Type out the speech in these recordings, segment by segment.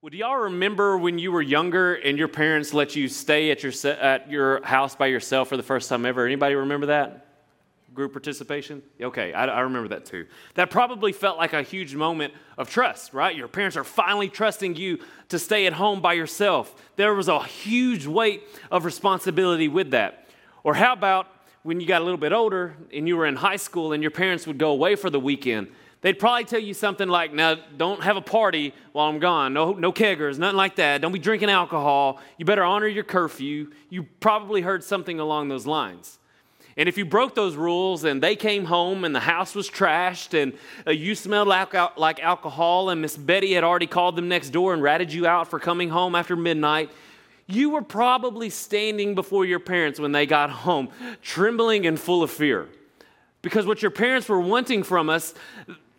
Well, do y'all remember when you were younger and your parents let you stay at your, at your house by yourself for the first time ever? Anybody remember that? Group participation? Okay, I, I remember that too. That probably felt like a huge moment of trust, right? Your parents are finally trusting you to stay at home by yourself. There was a huge weight of responsibility with that. Or how about when you got a little bit older and you were in high school and your parents would go away for the weekend They'd probably tell you something like, now, don't have a party while I'm gone. No, no keggers, nothing like that. Don't be drinking alcohol. You better honor your curfew. You probably heard something along those lines. And if you broke those rules and they came home and the house was trashed and uh, you smelled like, like alcohol and Miss Betty had already called them next door and ratted you out for coming home after midnight, you were probably standing before your parents when they got home, trembling and full of fear. Because what your parents were wanting from us,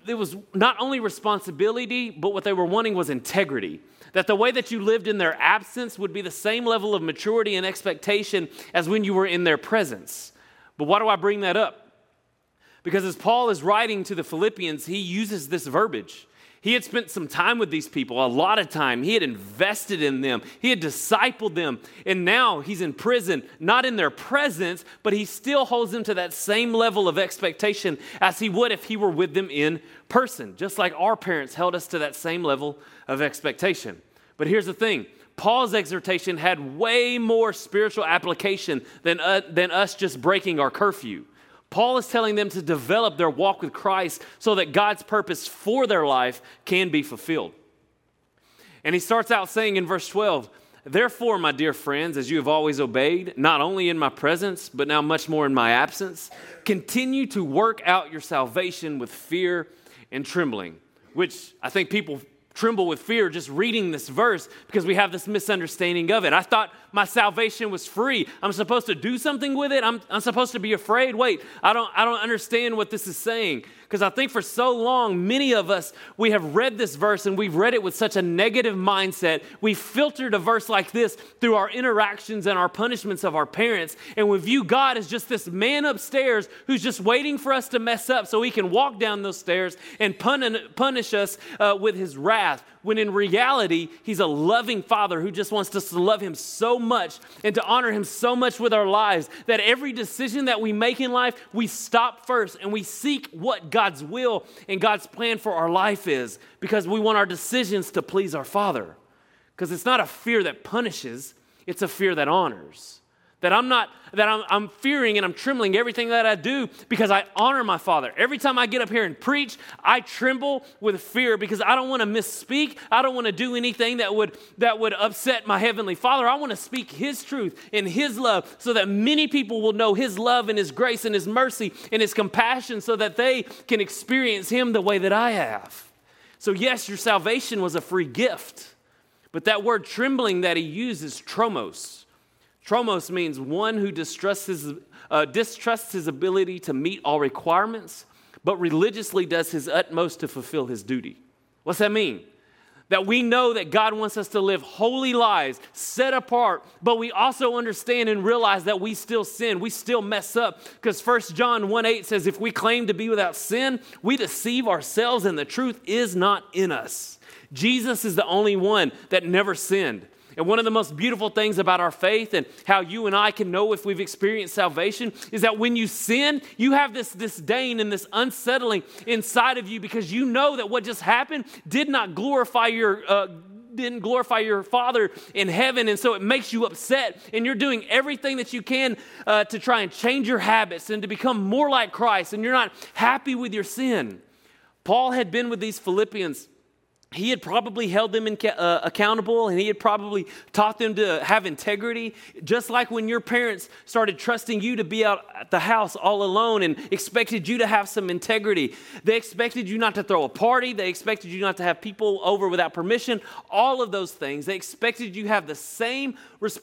it was not only responsibility, but what they were wanting was integrity. That the way that you lived in their absence would be the same level of maturity and expectation as when you were in their presence. But why do I bring that up? Because as Paul is writing to the Philippians, he uses this verbiage. He had spent some time with these people, a lot of time. He had invested in them, he had discipled them. And now he's in prison, not in their presence, but he still holds them to that same level of expectation as he would if he were with them in person, just like our parents held us to that same level of expectation. But here's the thing Paul's exhortation had way more spiritual application than, uh, than us just breaking our curfew. Paul is telling them to develop their walk with Christ so that God's purpose for their life can be fulfilled. And he starts out saying in verse 12, Therefore, my dear friends, as you have always obeyed, not only in my presence, but now much more in my absence, continue to work out your salvation with fear and trembling, which I think people tremble with fear just reading this verse because we have this misunderstanding of it. I thought my salvation was free. I'm supposed to do something with it. I'm, I'm supposed to be afraid. Wait, I don't, I don't understand what this is saying. Because I think for so long, many of us, we have read this verse and we've read it with such a negative mindset. We filtered a verse like this through our interactions and our punishments of our parents. And we view God as just this man upstairs who's just waiting for us to mess up so he can walk down those stairs and punish us uh, with his wrath when in reality, He's a loving Father who just wants us to love Him so much and to honor Him so much with our lives that every decision that we make in life, we stop first and we seek what God's will and God's plan for our life is because we want our decisions to please our Father. Because it's not a fear that punishes, it's a fear that honors. That I'm not, that I'm, I'm fearing and I'm trembling everything that I do because I honor my Father. Every time I get up here and preach, I tremble with fear because I don't want to misspeak. I don't want to do anything that would, that would upset my Heavenly Father. I want to speak His truth and His love so that many people will know His love and His grace and His mercy and His compassion so that they can experience Him the way that I have. So, yes, your salvation was a free gift, but that word trembling that He uses, tromos, Tromos means one who distrusts his, uh, distrusts his ability to meet all requirements, but religiously does his utmost to fulfill his duty. What's that mean? That we know that God wants us to live holy lives, set apart, but we also understand and realize that we still sin, we still mess up. Because 1 John 1 8 says, if we claim to be without sin, we deceive ourselves and the truth is not in us. Jesus is the only one that never sinned. And one of the most beautiful things about our faith and how you and I can know if we've experienced salvation is that when you sin, you have this disdain and this unsettling inside of you because you know that what just happened did not glorify your. Uh, didn't glorify your father in heaven and so it makes you upset and you're doing everything that you can uh, to try and change your habits and to become more like christ and you're not happy with your sin paul had been with these philippians he had probably held them in, uh, accountable and he had probably taught them to have integrity. Just like when your parents started trusting you to be out at the house all alone and expected you to have some integrity. They expected you not to throw a party, they expected you not to have people over without permission, all of those things. They expected you have the same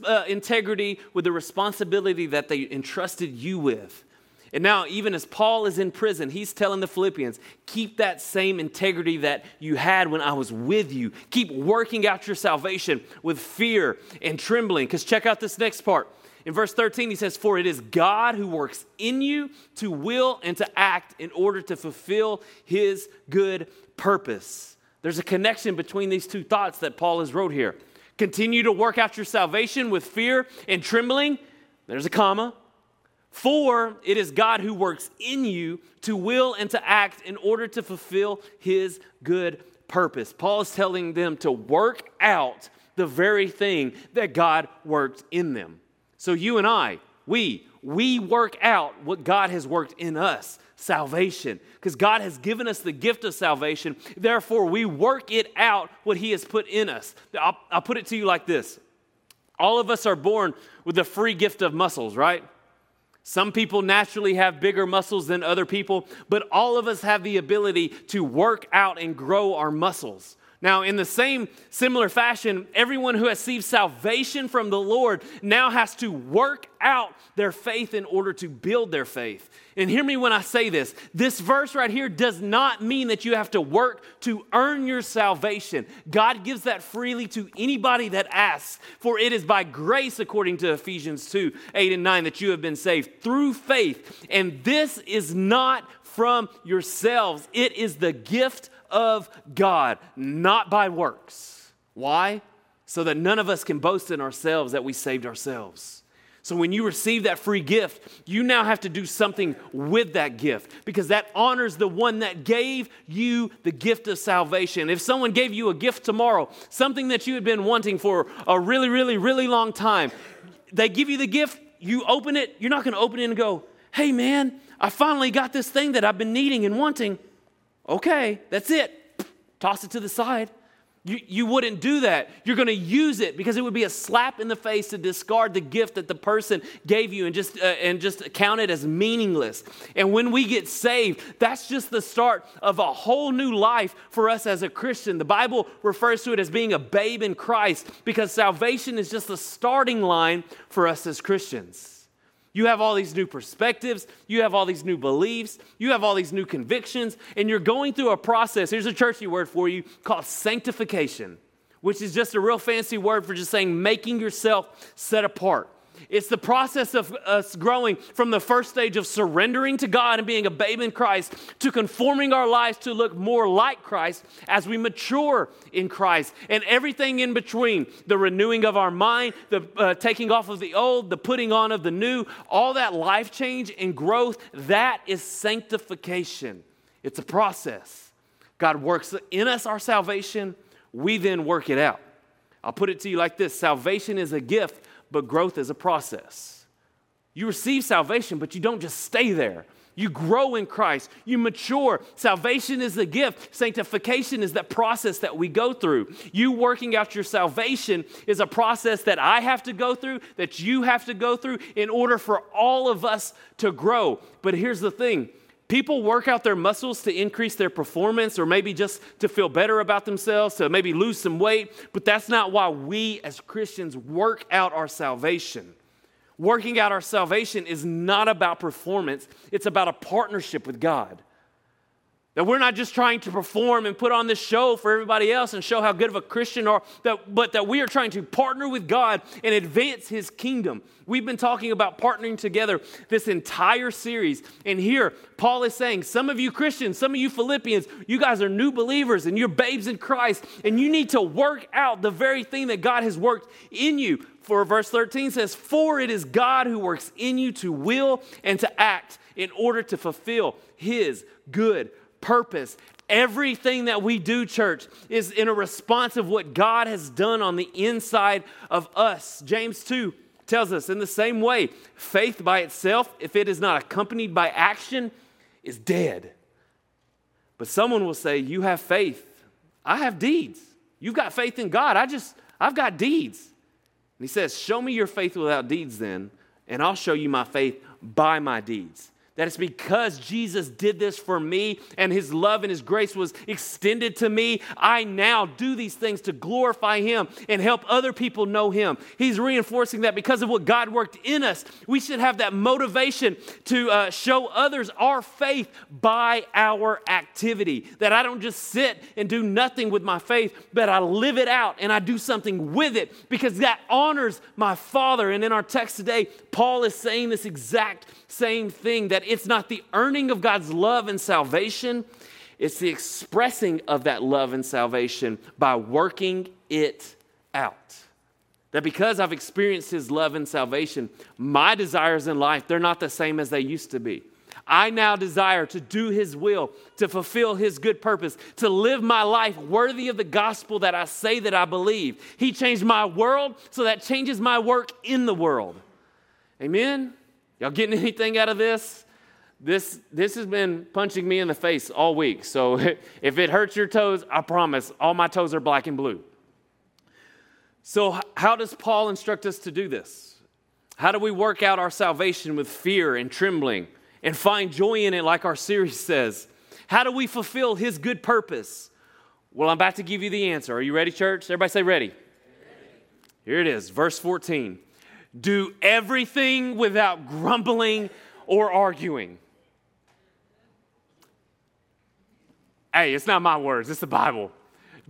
uh, integrity with the responsibility that they entrusted you with. And now, even as Paul is in prison, he's telling the Philippians, keep that same integrity that you had when I was with you. Keep working out your salvation with fear and trembling. Because check out this next part. In verse 13, he says, For it is God who works in you to will and to act in order to fulfill his good purpose. There's a connection between these two thoughts that Paul has wrote here. Continue to work out your salvation with fear and trembling. There's a comma. For it is God who works in you to will and to act in order to fulfill his good purpose. Paul is telling them to work out the very thing that God worked in them. So you and I, we, we work out what God has worked in us salvation because God has given us the gift of salvation. Therefore, we work it out what He has put in us. I'll, I'll, put it to you like this All of us are born with the free gift of muscles, right? Some people naturally have bigger muscles than other people, but all of us have the ability to work out and grow our muscles. Now, in the same similar fashion, everyone who has received salvation from the Lord now has to work out their faith in order to build their faith. And hear me when I say this this verse right here does not mean that you have to work to earn your salvation. God gives that freely to anybody that asks, for it is by grace, according to Ephesians 2 8 and 9, that you have been saved through faith. And this is not from yourselves, it is the gift of God, not by works. Why? So that none of us can boast in ourselves that we saved ourselves. So when you receive that free gift, you now have to do something with that gift because that honors the one that gave you the gift of salvation. If someone gave you a gift tomorrow, something that you had been wanting for a really, really, really long time, they give you the gift, you open it, you're not going to open it and go, hey man, I finally got this thing that I've been needing and wanting. Okay, that's it. Toss it to the side. You, you wouldn't do that. You're going to use it because it would be a slap in the face to discard the gift that the person gave you and just, uh, and just count it as meaningless. And when we get saved, that's just the start of a whole new life for us as a Christian. The Bible refers to it as being a babe in Christ because salvation is just the starting line for us as Christians. You have all these new perspectives, you have all these new beliefs, you have all these new convictions, and you're going through a process. Here's a churchy word for you called sanctification, which is just a real fancy word for just saying making yourself set apart. It's the process of us growing from the first stage of surrendering to God and being a babe in Christ to conforming our lives to look more like Christ as we mature in Christ and everything in between the renewing of our mind, the uh, taking off of the old, the putting on of the new, all that life change and growth, that is sanctification. It's a process. God works in us our salvation, we then work it out. I'll put it to you like this salvation is a gift but growth is a process. You receive salvation, but you don't just stay there. You grow in Christ. You mature. Salvation is the gift. Sanctification is that process that we go through. You working out your salvation is a process that I have to go through, that you have to go through in order for all of us to grow. But here's the thing People work out their muscles to increase their performance or maybe just to feel better about themselves, to maybe lose some weight, but that's not why we as Christians work out our salvation. Working out our salvation is not about performance, it's about a partnership with God. That we're not just trying to perform and put on this show for everybody else and show how good of a Christian are, that, but that we are trying to partner with God and advance His kingdom. We've been talking about partnering together this entire series. And here, Paul is saying, some of you Christians, some of you Philippians, you guys are new believers and you're babes in Christ, and you need to work out the very thing that God has worked in you. For verse 13 says, For it is God who works in you to will and to act in order to fulfill His good purpose. Everything that we do, church, is in a response of what God has done on the inside of us. James 2 tells us in the same way faith by itself, if it is not accompanied by action, is dead. But someone will say, You have faith. I have deeds. You've got faith in God. I just, I've got deeds. And he says, Show me your faith without deeds then, and I'll show you my faith by my deeds. That it's because Jesus did this for me and his love and his grace was extended to me. I now do these things to glorify him and help other people know him. He's reinforcing that because of what God worked in us, we should have that motivation to uh, show others our faith by our activity. That I don't just sit and do nothing with my faith, but I live it out and I do something with it because that honors my Father. And in our text today, Paul is saying this exact same thing that it's not the earning of God's love and salvation, it's the expressing of that love and salvation by working it out. That because I've experienced his love and salvation, my desires in life, they're not the same as they used to be. I now desire to do His will, to fulfill His good purpose, to live my life worthy of the gospel that I say that I believe. He changed my world, so that changes my work in the world. Amen? Y'all getting anything out of this? This, this has been punching me in the face all week. So if it hurts your toes, I promise, all my toes are black and blue. So, how does Paul instruct us to do this? How do we work out our salvation with fear and trembling? and find joy in it, like our series says. How do we fulfill His good purpose? Well, I'm about to give you the answer. Are you ready, church? Everybody say ready. ready. Here it is, verse 14. Do everything without grumbling or arguing. Hey, it's not my words, it's the Bible.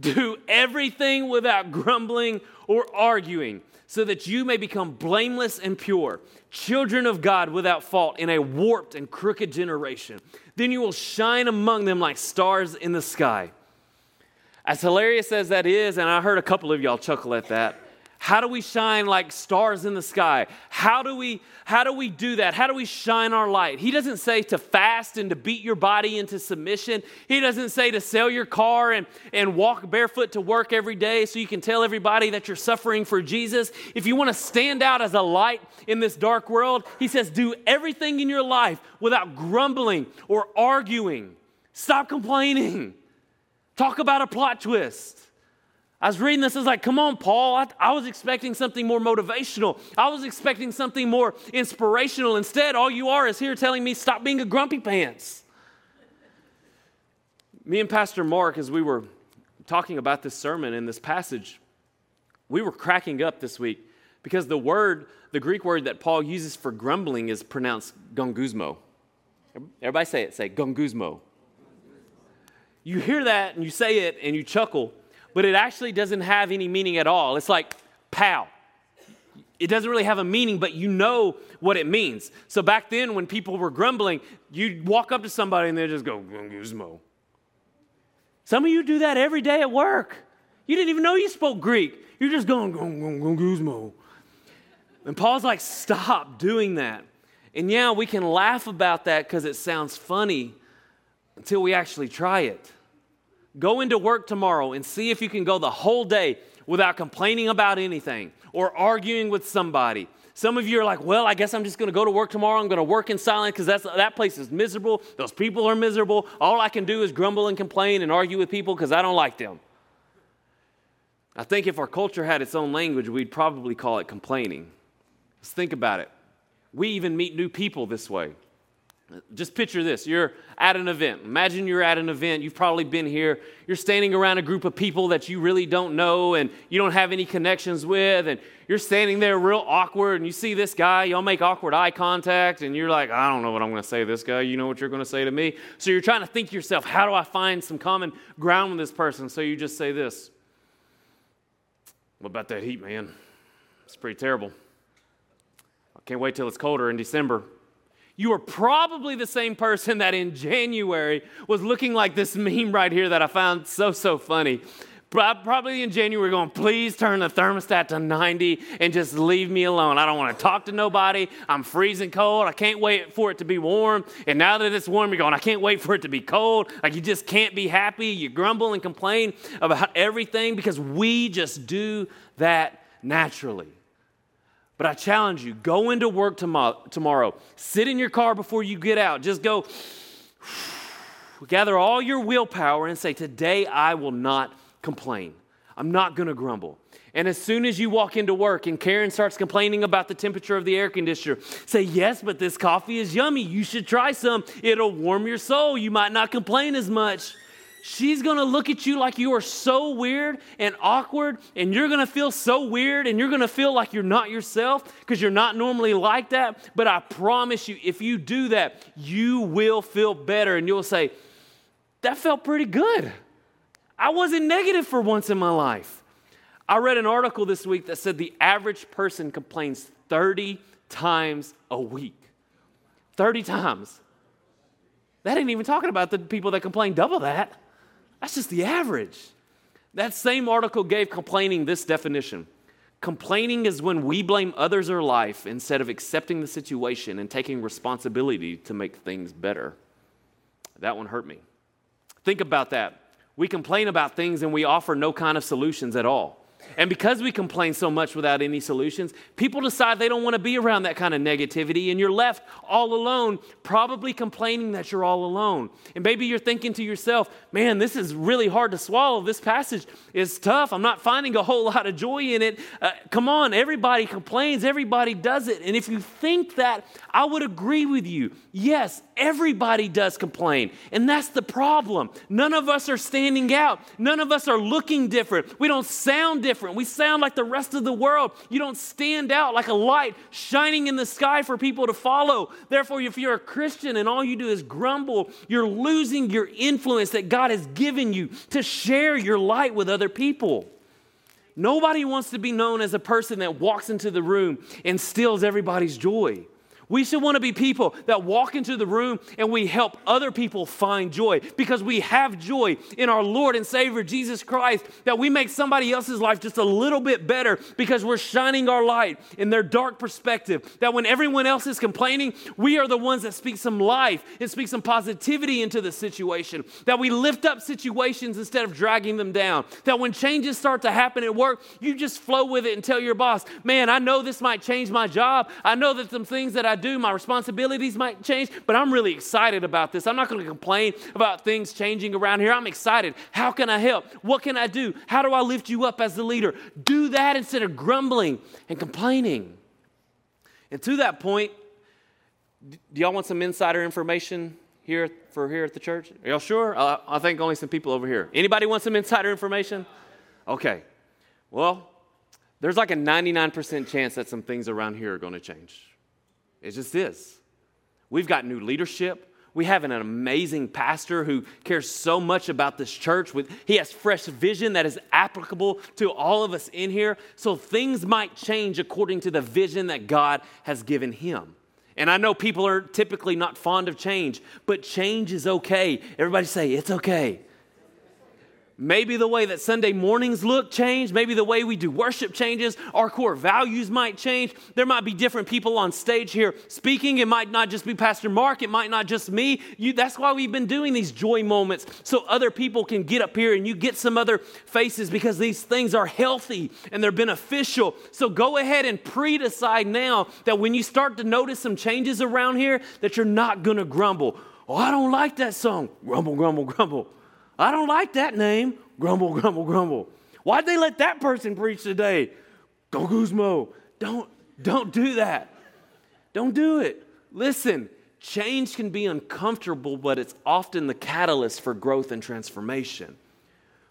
Do everything without grumbling or arguing so that you may become blameless and pure, children of God without fault in a warped and crooked generation. Then you will shine among them like stars in the sky. As hilarious as that is, and I heard a couple of y'all chuckle at that, how do we shine like stars in the sky? How do we how do we do that? How do we shine our light? He doesn't say to fast and to beat your body into submission. He doesn't say to sell your car and, and walk barefoot to work every day so you can tell everybody that you're suffering for Jesus. If you want to stand out as a light in this dark world, he says do everything in your life without grumbling or arguing. Stop complaining. Talk about a plot twist. I was reading this, I was like, come on, Paul. I, I, was expecting something more motivational. I was expecting something more inspirational. Instead, all you are is here telling me, stop being a grumpy pants. Me and Pastor Mark, as we were talking about this sermon and this passage, we were cracking up this week because the word, the Greek word that Paul uses for grumbling is pronounced gonguzmo. Everybody say it, say gonguzmo. You hear that and you say it and you chuckle but it actually doesn't have any meaning at all. It's like pow. It doesn't really have a meaning, but you know what it means. So back then, when people were grumbling, you'd walk up to somebody and they'd just go, guzmo. Some of you do that every day at work. You didn't even know you spoke Greek. You're just going, guzmo. And Paul's like, stop doing that. And yeah, we can laugh about that because it sounds funny until we actually try it. Go into work tomorrow and see if you can go the whole day without complaining about anything or arguing with somebody. Some of you are like, well, I guess I'm just going to go to work tomorrow. I'm going to work in silence because that place is miserable. Those people are miserable. All I can do is grumble and complain and argue with people because I don't like them. I think if our culture had its own language, we'd probably call it complaining. Let's think about it. We even meet new people this way. Just picture this you're at an event. Imagine you're at an event. You've probably been here. You're standing around a group of people that you really don't know and you don't have any connections with. And you're standing there real awkward. And you see this guy. Y'all make awkward eye contact. And you're like, I don't know what I'm going to say to this guy. You know what you're going to say to me. So you're trying to think to yourself, how do I find some common ground with this person? So you just say this What about that heat, man? It's pretty terrible. I can't wait till it's colder in December you are probably the same person that in January was looking like this meme right here that I found so, so funny. Probably in January, going, please turn the thermostat to 90 and just leave me alone. I don't want to talk to nobody. I'm freezing cold. I can't wait for it to be warm. And now that it's warm, you're going, I can't wait for it to be cold. Like you just can't be happy. You grumble and complain about everything because we just do that naturally. But I challenge you go into work tomorrow, sit in your car before you get out. Just go, gather all your willpower and say, Today I will not complain. I'm not going to grumble. And as soon as you walk into work and Karen starts complaining about the temperature of the air conditioner, say, Yes, but this coffee is yummy. You should try some. It'll warm your soul. You might not complain as much she's gonna look at you like you are so weird and awkward, and you're gonna feel so weird, and you're gonna feel like you're not yourself because you're not normally like that. But I promise you, if you do that, you will feel better, and you'll say, That felt pretty good. I wasn't negative for once in my life. I read an article this week that said the average person complains 30 times a week. 30 times. That ain't even talking about the people that complain double that. That's just the average. That same article gave complaining this definition Complaining is when we blame others or life instead of accepting the situation and taking responsibility to make things better. That one hurt me. Think about that. We complain about things and we offer no kind of solutions at all. And because we complain so much without any solutions, people decide they don't want to be around that kind of negativity, and you're left all alone, probably complaining that you're all alone. And maybe you're thinking to yourself, man, this is really hard to swallow. This passage is tough. I'm not finding a whole lot of joy in it. Uh, come on, everybody complains, everybody does it. And if you think that, I would agree with you. Yes, everybody does complain. And that's the problem. None of us are standing out, none of us are looking different. We don't sound different. We sound like the rest of the world. You don't stand out like a light shining in the sky for people to follow. Therefore, if you're a Christian and all you do is grumble, you're losing your influence that God has given you to share your light with other people. Nobody wants to be known as a person that walks into the room and steals everybody's joy. We should want to be people that walk into the room and we help other people find joy because we have joy in our Lord and Savior Jesus Christ, that we make somebody else's life just a little bit better because we're shining our light in their dark perspective. That when everyone else is complaining, we are the ones that speak some life and speak some positivity into the situation. That we lift up situations instead of dragging them down. That when changes start to happen at work, you just flow with it and tell your boss, man, I know this might change my job. I know that some things that I do, my responsibilities might change, but I'm really excited about this. I'm not going to complain about things changing around here. I'm excited. How can I help? What can I do? How do I lift you up as the leader? Do that instead of grumbling and complaining. And to that point, do y'all want some insider information here for here at the church? Are y'all sure? Uh, I think only some people over here. Anybody want some insider information? Okay. Well, there's like a 99% chance that some things around here are going to change. It just is. We've got new leadership. We have an amazing pastor who cares so much about this church. With, he has fresh vision that is applicable to all of us in here. So things might change according to the vision that God has given him. And I know people are typically not fond of change, but change is okay. Everybody say, it's okay. Maybe the way that Sunday mornings look change. Maybe the way we do worship changes. Our core values might change. There might be different people on stage here speaking. It might not just be Pastor Mark. It might not just me. You, that's why we've been doing these joy moments so other people can get up here and you get some other faces because these things are healthy and they're beneficial. So go ahead and pre decide now that when you start to notice some changes around here, that you're not going to grumble. Oh, I don't like that song. Grumble, grumble, grumble. I don't like that name. Grumble, grumble, grumble. Why'd they let that person preach today? Go Guzmo. Don't, don't do that. Don't do it. Listen, change can be uncomfortable, but it's often the catalyst for growth and transformation.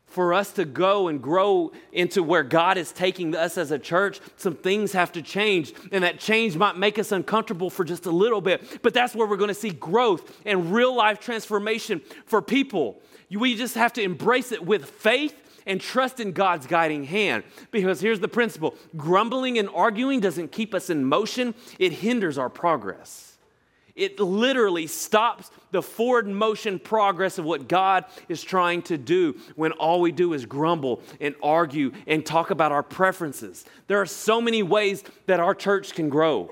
For us to go and grow into where God is taking us as a church, some things have to change. And that change might make us uncomfortable for just a little bit. But that's where we're going to see growth and real life transformation for people. We just have to embrace it with faith and trust in God's guiding hand. Because here's the principle grumbling and arguing doesn't keep us in motion, it hinders our progress. It literally stops the forward motion progress of what God is trying to do when all we do is grumble and argue and talk about our preferences. There are so many ways that our church can grow.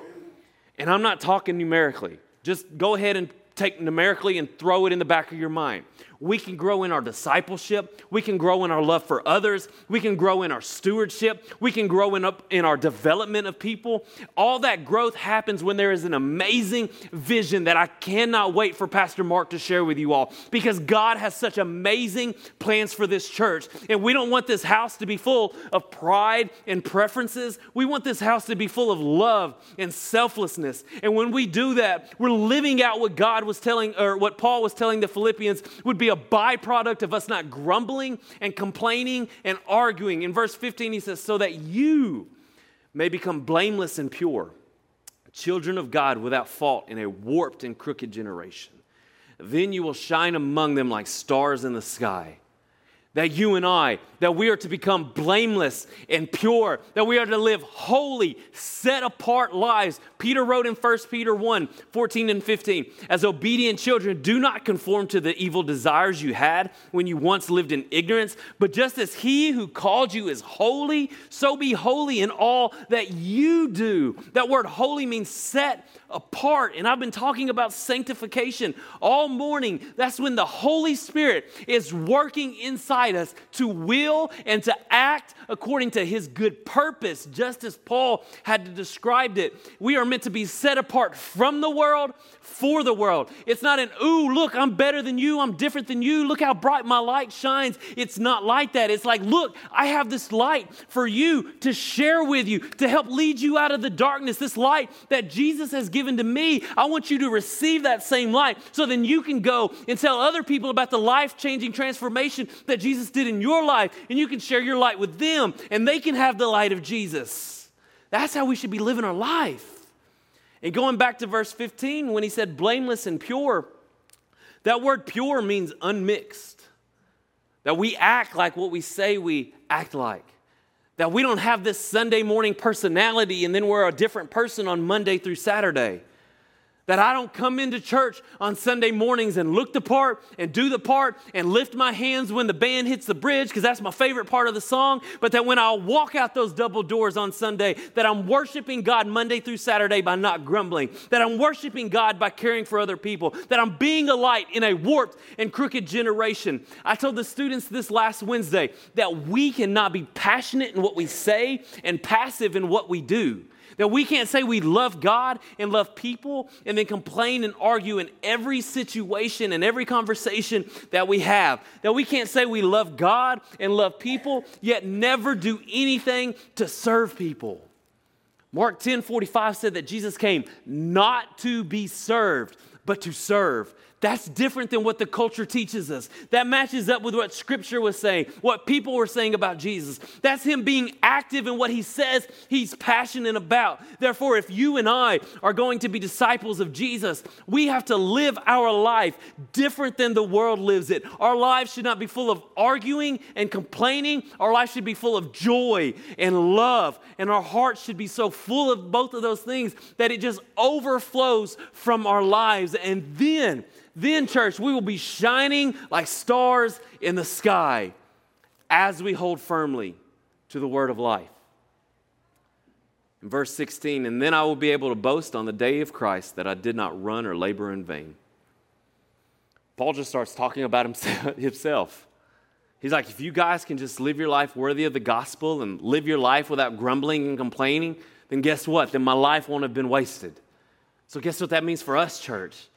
And I'm not talking numerically. Just go ahead and take numerically and throw it in the back of your mind. We can grow in our discipleship. We can grow in our love for others. We can grow in our stewardship. We can grow in, up, in our development of people. All that growth happens when there is an amazing vision that I cannot wait for Pastor Mark to share with you all because God has such amazing plans for this church. And we don't want this house to be full of pride and preferences. We want this house to be full of love and selflessness. And when we do that, we're living out what God was telling, or what Paul was telling the Philippians would be a byproduct of us not grumbling and complaining and arguing. In verse 15, he says, So that you may become blameless and pure, children of God without fault in a warped and crooked generation. Then you will shine among them like stars in the sky that you and I, that we are to become blameless and pure, that we are to live holy, set apart lives. Peter wrote in 1 Peter 1 14 and 15, as obedient children, do not conform to the evil desires you had when you once lived in ignorance, but just as he who called you is holy, so be holy in all that you do. That word holy means set apart. And I've been talking about sanctification all morning. That's when the Holy Spirit is working inside us to will and to act according to his good purpose, just as Paul had described it. We are meant to be set apart from the world for the world. It's not an, ooh, look, I'm better than you, I'm different than you, look how bright my light shines. It's not like that. It's like, look, I have this light for you to share with you, to help lead you out of the darkness. This light that Jesus has given to me, I want you to receive that same light so then you can go and tell other people about the life changing transformation that Jesus did in your life, and you can share your light with them, and they can have the light of Jesus. That's how we should be living our life. And going back to verse 15, when he said blameless and pure, that word pure means unmixed. That we act like what we say we act like. That we don't have this Sunday morning personality and then we're a different person on Monday through Saturday. That I don't come into church on Sunday mornings and look the part and do the part and lift my hands when the band hits the bridge because that's my favorite part of the song. But that when I walk out those double doors on Sunday, that I'm worshiping God Monday through Saturday by not grumbling. That I'm worshiping God by caring for other people. That I'm being a light in a warped and crooked generation. I told the students this last Wednesday that we cannot be passionate in what we say and passive in what we do. That we can't say we love God and love people and then complain and argue in every situation and every conversation that we have. That we can't say we love God and love people, yet never do anything to serve people. Mark 10 45 said that Jesus came not to be served, but to serve that's different than what the culture teaches us. That matches up with what scripture was saying, what people were saying about Jesus. That's him being active in what he says he's passionate about. Therefore, if you and I are going to be disciples of Jesus, we have to live our life different than the world lives it. Our lives should not be full of arguing and complaining. Our life should be full of joy and love. And our hearts should be so full of both of those things that it just overflows from our lives. And then, then, church, we will be shining like stars in the sky as we hold firmly to the word of life. In verse 16, and then I will be able to boast on the day of Christ that I did not run or labor in vain. Paul just starts talking about himself. He's like, if you guys can just live your life worthy of the gospel and live your life without grumbling and complaining, then guess what? Then my life won't have been wasted. So, guess what that means for us, church?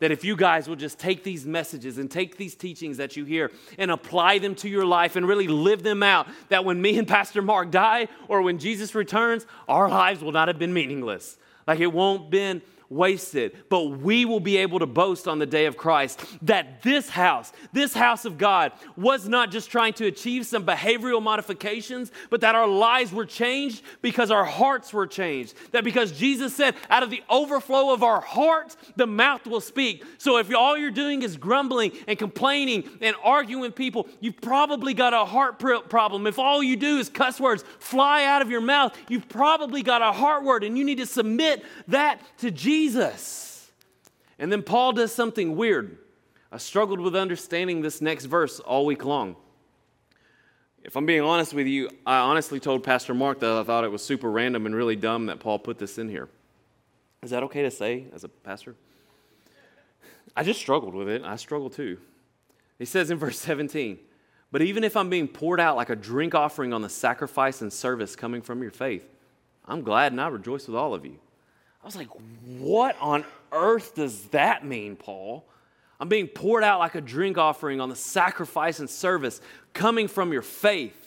That if you guys will just take these messages and take these teachings that you hear and apply them to your life and really live them out, that when me and Pastor Mark die or when Jesus returns, our lives will not have been meaningless. Like it won't been wasted, but we will be able to boast on the day of Christ that this house, this house of God, was not just trying to achieve some behavioral modifications, but that our lives were changed because our hearts were changed. That because Jesus said, out of the overflow of our heart, the mouth will speak. So if all you're doing is grumbling and complaining and arguing with people, you've probably got a heart problem. If all you do is cuss words fly out of your mouth, you've probably got a heart word and you need to submit that to Jesus. Jesus. And then Paul does something weird. I struggled with understanding this next verse all week long. If I'm being honest with you, I honestly told Pastor Mark that I thought it was super random and really dumb that Paul put this in here. Is that okay to say as a pastor? I just struggled with it. I struggle too. He says in verse 17, But even if I'm being poured out like a drink offering on the sacrifice and service coming from your faith, I'm glad and I rejoice with all of you. I was like, what on earth does that mean, Paul? I'm being poured out like a drink offering on the sacrifice and service coming from your faith.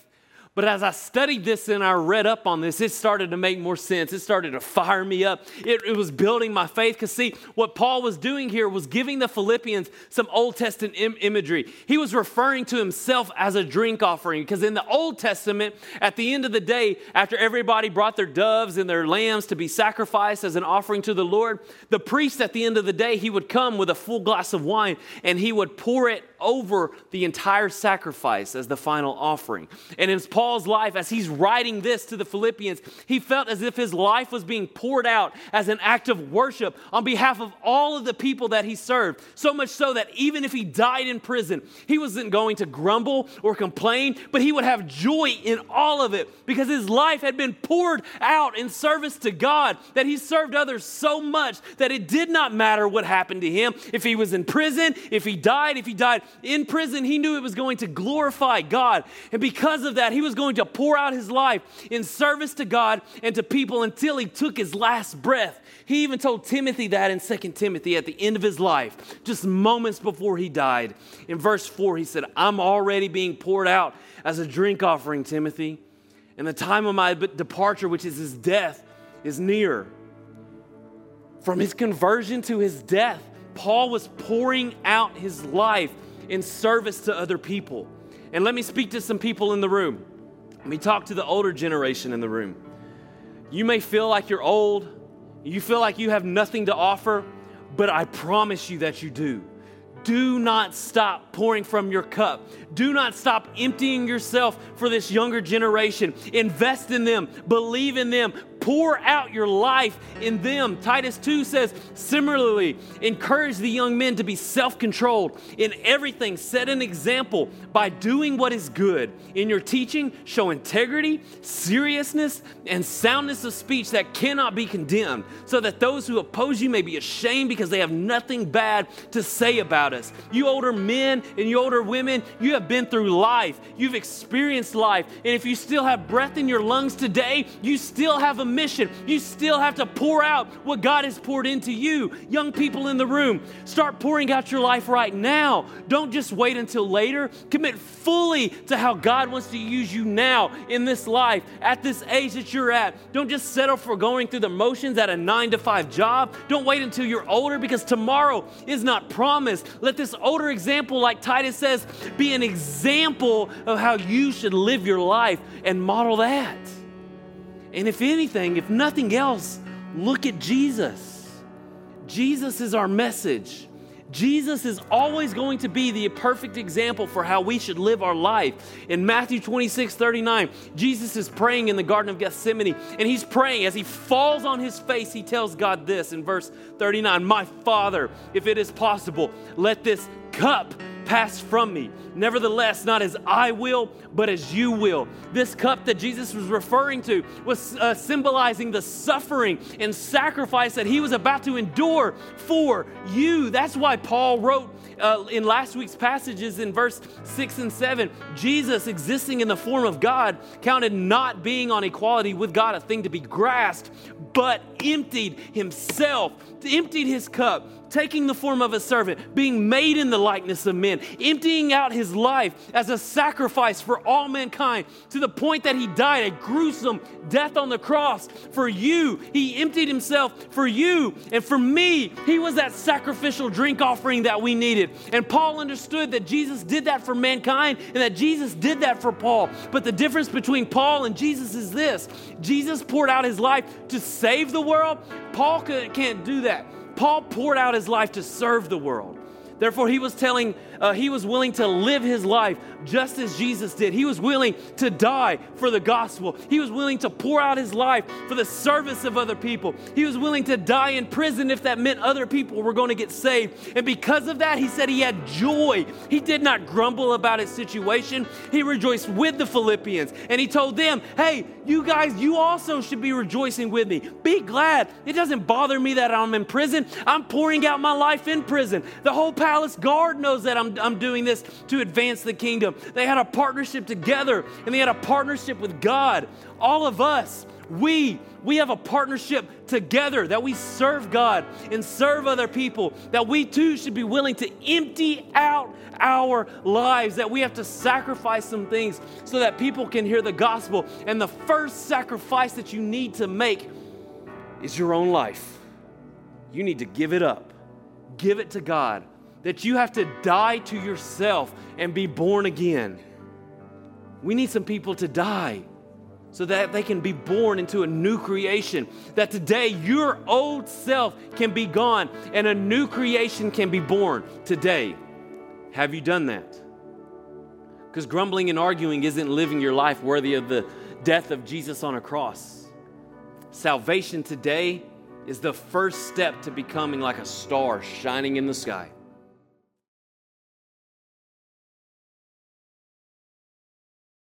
But as I studied this and I read up on this, it started to make more sense. It started to fire me up. It, it was building my faith. Because, see, what Paul was doing here was giving the Philippians some Old Testament Im- imagery. He was referring to himself as a drink offering. Because in the Old Testament, at the end of the day, after everybody brought their doves and their lambs to be sacrificed as an offering to the Lord, the priest at the end of the day, he would come with a full glass of wine and he would pour it over the entire sacrifice as the final offering. And in Paul's life, as he's writing this to the Philippians, he felt as if his life was being poured out as an act of worship on behalf of all of the people that he served. So much so that even if he died in prison, he wasn't going to grumble or complain, but he would have joy in all of it because his life had been poured out in service to God, that he served others so much that it did not matter what happened to him. If he was in prison, if he died, if he died in prison, he knew it was going to glorify God. And because of that, he was going to pour out his life in service to God and to people until he took his last breath. He even told Timothy that in 2 Timothy at the end of his life, just moments before he died. In verse 4, he said, I'm already being poured out as a drink offering, Timothy. And the time of my departure, which is his death, is near. From his conversion to his death, Paul was pouring out his life in service to other people. And let me speak to some people in the room. Let me talk to the older generation in the room. You may feel like you're old, you feel like you have nothing to offer, but I promise you that you do. Do not stop pouring from your cup. Do not stop emptying yourself for this younger generation. Invest in them, believe in them, pour out your life in them. Titus 2 says, similarly, encourage the young men to be self controlled in everything, set an example by doing what is good. In your teaching, show integrity, seriousness, and soundness of speech that cannot be condemned, so that those who oppose you may be ashamed because they have nothing bad to say about us. You older men and you older women, you have been through life, you've experienced life, and if you still have breath in your lungs today, you still have a mission. You still have to pour out what God has poured into you. Young people in the room, start pouring out your life right now. Don't just wait until later. Commit fully to how God wants to use you now in this life, at this age that you're at. Don't just settle for going through the motions at a nine to five job. Don't wait until you're older because tomorrow is not promised. Let this older example, like Titus says, be an example of how you should live your life and model that. And if anything, if nothing else, look at Jesus. Jesus is our message. Jesus is always going to be the perfect example for how we should live our life. In Matthew 26 39, Jesus is praying in the Garden of Gethsemane, and he's praying as he falls on his face. He tells God this in verse 39 My Father, if it is possible, let this cup pass from me. Nevertheless, not as I will, but as you will. This cup that Jesus was referring to was uh, symbolizing the suffering and sacrifice that he was about to endure for you. That's why Paul wrote uh, in last week's passages in verse 6 and 7 Jesus, existing in the form of God, counted not being on equality with God a thing to be grasped, but emptied himself, emptied his cup taking the form of a servant, being made in the likeness of men, emptying out his life as a sacrifice for all mankind to the point that he died a gruesome death on the cross for you. He emptied himself for you and for me. He was that sacrificial drink offering that we needed. And Paul understood that Jesus did that for mankind and that Jesus did that for Paul. But the difference between Paul and Jesus is this Jesus poured out his life to save the world. Paul can't do that. Paul poured out his life to serve the world. Therefore, he was telling, uh, he was willing to live his life just as Jesus did. He was willing to die for the gospel. He was willing to pour out his life for the service of other people. He was willing to die in prison if that meant other people were going to get saved. And because of that, he said he had joy. He did not grumble about his situation. He rejoiced with the Philippians. And he told them, hey, you guys, you also should be rejoicing with me. Be glad. It doesn't bother me that I'm in prison. I'm pouring out my life in prison. The whole palace guard knows that I'm, I'm doing this to advance the kingdom. They had a partnership together and they had a partnership with God. All of us, we, we have a partnership together that we serve God and serve other people, that we too should be willing to empty out our lives, that we have to sacrifice some things so that people can hear the gospel. And the first sacrifice that you need to make is your own life. You need to give it up, give it to God that you have to die to yourself and be born again. We need some people to die so that they can be born into a new creation. That today your old self can be gone and a new creation can be born today. Have you done that? Because grumbling and arguing isn't living your life worthy of the death of Jesus on a cross. Salvation today is the first step to becoming like a star shining in the sky.